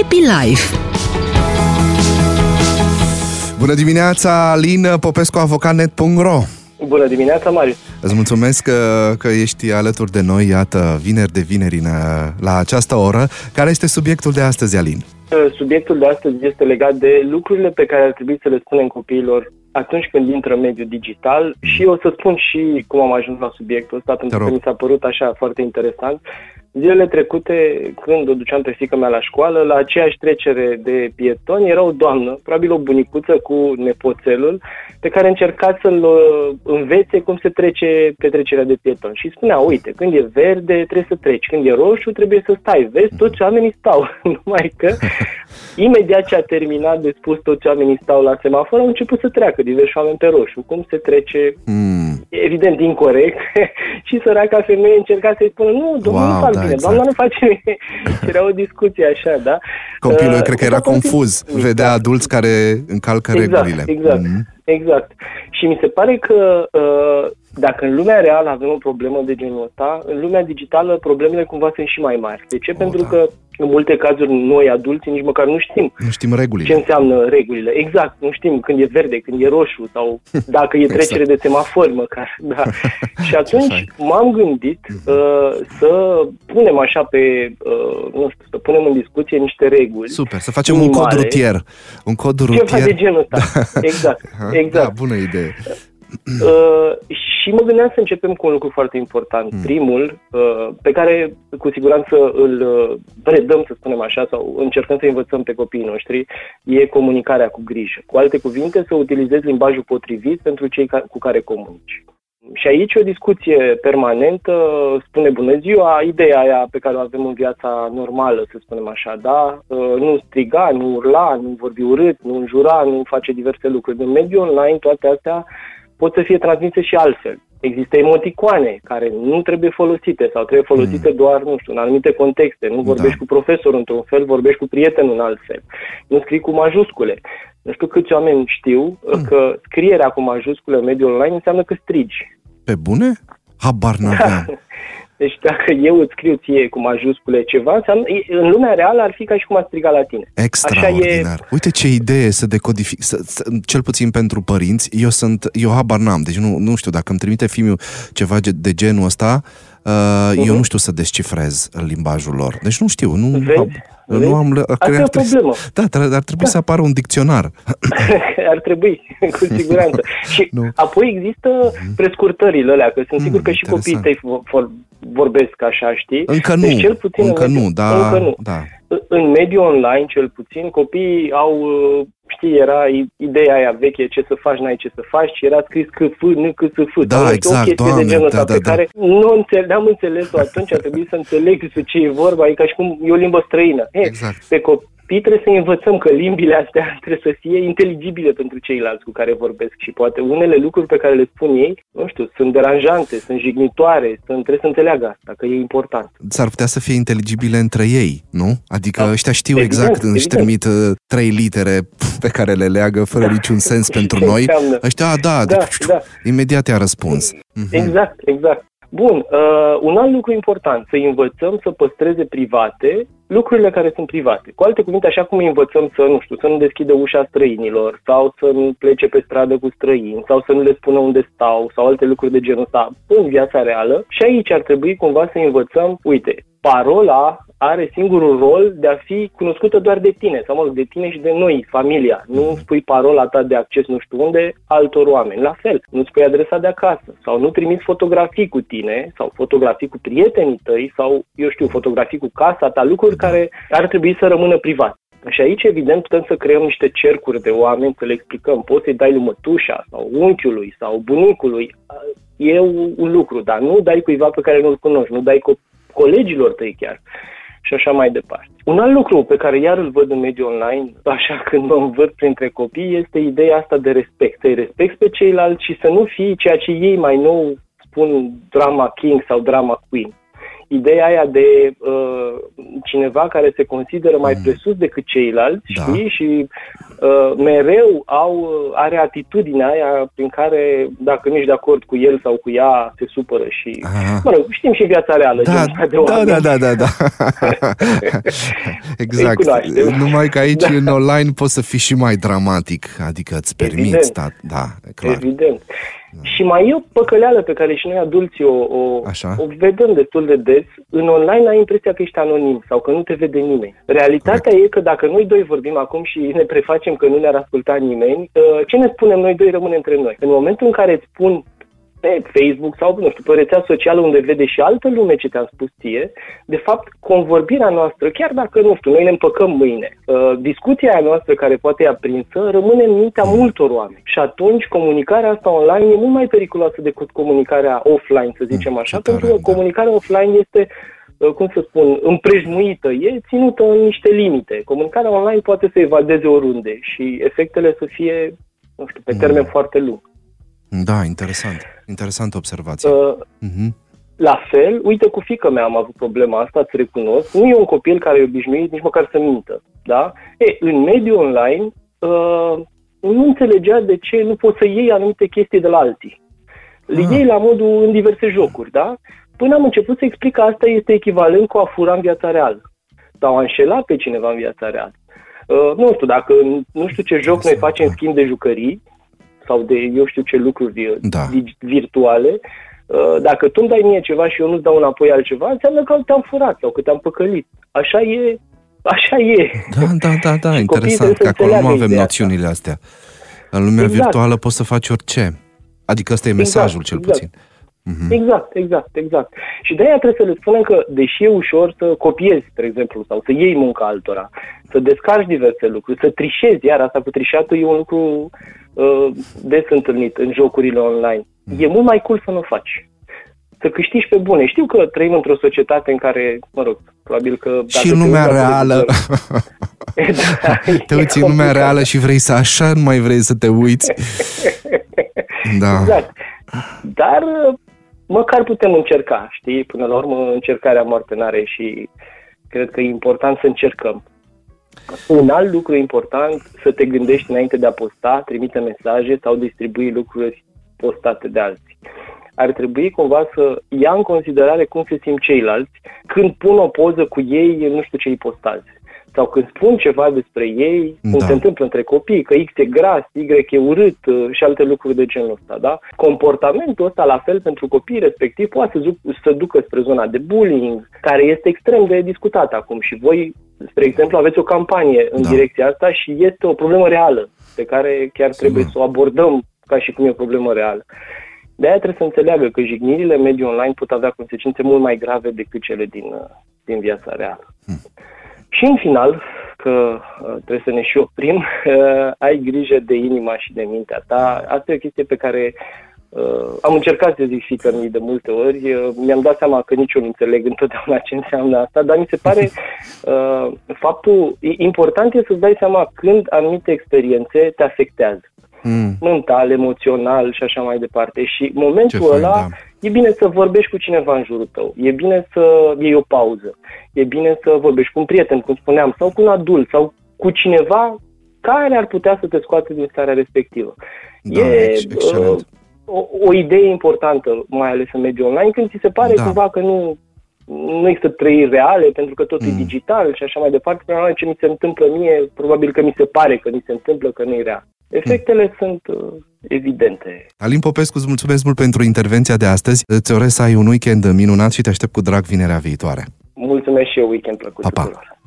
Happy Life Bună dimineața, Alin Popescu, avocatnet.ro Bună dimineața, Marius! Îți mulțumesc că, că ești alături de noi, iată, vineri de vineri la această oră. Care este subiectul de astăzi, Alin? Subiectul de astăzi este legat de lucrurile pe care ar trebui să le spunem copiilor atunci când intră în mediul digital mm. și o să spun și cum am ajuns la subiectul ăsta, pentru că mi s-a părut așa foarte interesant. Zilele trecute, când o duceam pe fică mea la școală, la aceeași trecere de pietoni era o doamnă, probabil o bunicuță cu nepoțelul, pe care încerca să-l uh, învețe cum se trece pe trecerea de pietoni. Și spunea, uite, când e verde trebuie să treci, când e roșu trebuie să stai. Vezi, toți oamenii stau. Numai că imediat ce a terminat de spus toți oamenii stau la semafor, au început să treacă diversi oameni pe roșu. Cum se trece, mm. Evident, incorrect. și săraca femeie încerca să-i spună, nu, domnul, wow, nu fac da, bine, exact. doamna nu face bine. era o discuție așa, da? Copilul uh, cred că era confuz, exact. vedea adulți care încalcă exact, regulile. Exact, mm. Exact. Și mi se pare că uh, dacă în lumea reală avem o problemă de genul ăsta, în lumea digitală problemele cumva sunt și mai mari. De ce? O, Pentru da. că în multe cazuri noi adulți nici măcar nu știm, nu știm regulile. ce înseamnă regulile. Exact, nu știm când e verde, când e roșu sau dacă e trecere exact. de semafor măcar. Da. și atunci m-am gândit mhm. uh, să punem așa pe, uh, nu știu, să punem în discuție niște reguli. Super, să facem minimale. un cod rutier. Un cod rutier. Ceva de genul ăsta. Da. Exact, exact. Da, bună idee. Uh, și mă gândeam să începem cu un lucru foarte important. Mm. Primul, uh, pe care cu siguranță îl uh, predăm, să spunem așa, sau încercăm să învățăm pe copiii noștri, e comunicarea cu grijă. Cu alte cuvinte, să utilizezi limbajul potrivit pentru cei ca- cu care comunici. Și aici o discuție permanentă, spune bună ziua, ideea aia pe care o avem în viața normală, să spunem așa, da? Uh, nu striga, nu urla, nu vorbi urât, nu înjura, nu face diverse lucruri. În mediul online toate astea pot să fie transmise și altfel. Există emoticoane care nu trebuie folosite sau trebuie folosite mm. doar, nu știu, în anumite contexte. Nu vorbești da. cu profesorul într-un fel, vorbești cu prietenul în alt fel. Nu scrii cu majuscule. Nu știu câți oameni știu mm. că scrierea cu majuscule în mediul online înseamnă că strigi. Pe bune? Habar n-aveam. Deci dacă eu îți scriu ție cu majuscule ceva, înseamnă, în lumea reală ar fi ca și cum a striga la tine. Extraordinar. Așa e... Uite ce idee să decodific, să, să, cel puțin pentru părinți, eu sunt, eu habar n-am, deci nu, nu știu, dacă îmi trimite filmul ceva de genul ăsta, uh, uh-huh. eu mhm. nu știu să descifrez limbajul lor. Deci nu știu, nu... Vezi? Nu am, Asta e o problemă. Da, ar trebui da. să apară un dicționar. ar trebui, cu siguranță. și nu. apoi există mhm. prescurtările alea, că sunt mm, sigur că și copiii tăi vorbesc așa, știi? Încă nu, deci, cel puțin încă, mediu, nu, da, încă nu, da. În mediul online, cel puțin, copiii au, uh, știi, era ideea aia veche, ce să faci, n-ai ce să faci, și era scris că f, nu că să f. Da, exact, o doamne, de genul da, da, pe da. care nu înțele- am înțeles-o atunci, a trebuit să înțeleg despre ce e vorba, adică și cum e o limbă străină. Exact. Pe copii copii trebuie să învățăm că limbile astea trebuie să fie inteligibile pentru ceilalți cu care vorbesc și poate unele lucruri pe care le spun ei, nu știu, sunt deranjante, sunt jignitoare, sunt, trebuie să înțeleagă asta, că e important. S-ar putea să fie inteligibile între ei, nu? Adică da. ăștia știu evident, exact, își trimit uh, trei litere pe care le leagă fără da. niciun sens pentru noi. Înseamnă? Ăștia, da, da, deci, da. imediat i-a răspuns. Exact, exact. Bun, uh, un alt lucru important, să învățăm să păstreze private lucrurile care sunt private. Cu alte cuvinte, așa cum îi învățăm să, nu știu, să nu deschidă ușa străinilor sau să nu plece pe stradă cu străini sau să nu le spună unde stau sau alte lucruri de genul ăsta în viața reală și aici ar trebui cumva să învățăm, uite, parola are singurul rol de a fi cunoscută doar de tine, sau mă rog, de tine și de noi, familia. Nu spui parola ta de acces nu știu unde altor oameni. La fel, nu spui adresa de acasă, sau nu trimiți fotografii cu tine, sau fotografii cu prietenii tăi, sau, eu știu, fotografii cu casa ta, lucruri care ar trebui să rămână private. Și aici, evident, putem să creăm niște cercuri de oameni, să le explicăm. Poți să-i dai lui mătușa sau unchiului sau bunicului. E un lucru, dar nu dai cuiva pe care nu-l cunoști, nu dai co- colegilor tăi chiar și așa mai departe. Un alt lucru pe care iar îl văd în mediul online, așa când mă învăț printre copii, este ideea asta de respect. Să-i respecti pe ceilalți și să nu fii ceea ce ei mai nou spun drama king sau drama queen ideea aia de uh, cineva care se consideră mai Mm. presus decât ceilalți, Da. știi? Și uh, mereu au, uh, are atitudinea aia prin care, dacă nu ești de acord cu el sau cu ea, se supără și... Aha. Mă rog, știm și în viața reală Da, genul ăsta de da, oameni. da, da, da, da. exact. Îi cunoaștem. Numai că aici, Da. în online, poți să fii și mai dramatic, adică îți permiți, Evident. da, da, e clar. Evident. Și mai e o păcăleală pe care și noi adulții o, o, Așa. o vedem destul de des. În online ai impresia că ești anonim sau că nu te vede nimeni. Realitatea e că dacă noi doi vorbim acum și ne prefacem că nu ne-ar asculta nimeni, uh, ce ne spunem noi doi rămâne între noi. În momentul în care îți spun pe Facebook sau, nu știu, pe o rețea socială unde vede și altă lume ce te-am spus ție, de fapt, convorbirea noastră, chiar dacă, nu știu, noi ne împăcăm mâine, uh, discuția aia noastră care poate e aprinsă, rămâne în mintea multor oameni. Și atunci, comunicarea asta online e mult mai periculoasă decât comunicarea offline, să zicem Mm, așa, ce tare, pentru că da. comunicarea offline este uh, cum să spun, împrejmuită, e ținută în niște limite. Comunicarea online poate să evadeze oriunde și efectele să fie, nu știu, pe Mm. termen foarte lung. Da, interesant. Interesantă observație. Uh, Mhm. La fel, uite, cu fică mea am avut problema asta, îți recunosc. Nu e un copil care e obișnuit nici măcar să mintă, da? E, în mediul online, uh, nu înțelegea de ce nu poți să iei anumite chestii de la alții. Le Ah. iei la modul în diverse jocuri, da? Până am început să explic că asta este echivalent cu a fura în viața reală. Sau a înșela pe cineva în viața reală. Uh, nu știu, dacă nu știu ce joc noi facem în schimb de jucării, sau de eu știu ce lucruri uh, Da. dig- virtuale, uh, dacă tu îmi dai mie ceva și eu nu-ți dau înapoi altceva, înseamnă că te-am furat sau că te-am păcălit. Așa e, așa e. Da, da, da, da, Și copiii interesant, că trebuie să acolo nu înțeleagă avem ideea noțiunile astea. În lumea Exact. virtuală poți să faci orice. Adică ăsta e mesajul, cel exact. puțin. Mhm. Exact, exact, exact. Și de aia trebuie să le spunem că, deși e ușor să copiezi, spre exemplu, sau să iei munca altora, să descarci diverse lucruri, să trișezi, iar asta cu trișatul e un lucru uh, des întâlnit în jocurile online. E mult mai cool să nu o faci. Să câștigi pe bune. Știu că trăim într-o societate în care, mă rog, probabil că... dacă Și te în lumea uiți la reală. televizor- Da, Te e uiți în lumea complicat. reală și vrei să așa, nu mai vrei să te uiți. Da. Exact. Dar uh, măcar putem încerca, știi? Până la urmă, încercarea moarte n-are și cred că e important să încercăm. Un alt lucru important, să te gândești înainte de a posta, trimite mesaje sau distribui lucruri postate de alții. Ar trebui cumva să ia în considerare cum se simt ceilalți când pun o poză cu ei, nu știu ce îi postați. Sau când spun ceva despre ei, cum Da. se întâmplă între copii, că X e gras, Y e urât uh, și alte lucruri de genul ăsta, da? Comportamentul ăsta, la fel, pentru copiii respectiv, poate să, duc- să ducă spre zona de bullying, care este extrem de discutată acum și voi, spre exemplu, aveți o campanie în Da. direcția asta și este o problemă reală pe care chiar trebuie să o abordăm ca și cum e o problemă reală. De aia trebuie să înțeleagă că jignirile în mediul online pot avea consecințe mult mai grave decât cele din, uh, din viața reală. Și în final, că uh, trebuie să ne și oprim, uh, ai grijă de inima și de mintea ta. Asta e o chestie pe care uh, am încercat să zic fică mii de multe ori. Uh, mi-am dat seama că nici eu nu înțeleg întotdeauna ce înseamnă asta, dar mi se pare uh, faptul e- important e să-ți dai seama când anumite experiențe te afectează Mm. mental, emoțional și așa mai departe. Și momentul Ce fain, ăla da. E bine să vorbești cu cineva în jurul tău, e bine să iei o pauză, e bine să vorbești cu un prieten, cum spuneam, sau cu un adult, sau cu cineva care ar putea să te scoată din starea respectivă. Da, e ex- excelent. uh, o, o idee importantă, mai ales în mediul online, când ți se pare Da. cumva că nu nu există trăiri reale, pentru că tot Mm. e digital și așa mai departe. Până la urmă, ce mi se întâmplă mie, probabil că mi se pare că mi se întâmplă, că nu e real. Efectele sunt uh, evidente. Alin Popescu, îți mulțumesc mult pentru intervenția de astăzi. Îți urez să ai un weekend minunat și te aștept cu drag vinerea viitoare. Mulțumesc și eu, weekend plăcut Pa, pa. tuturor.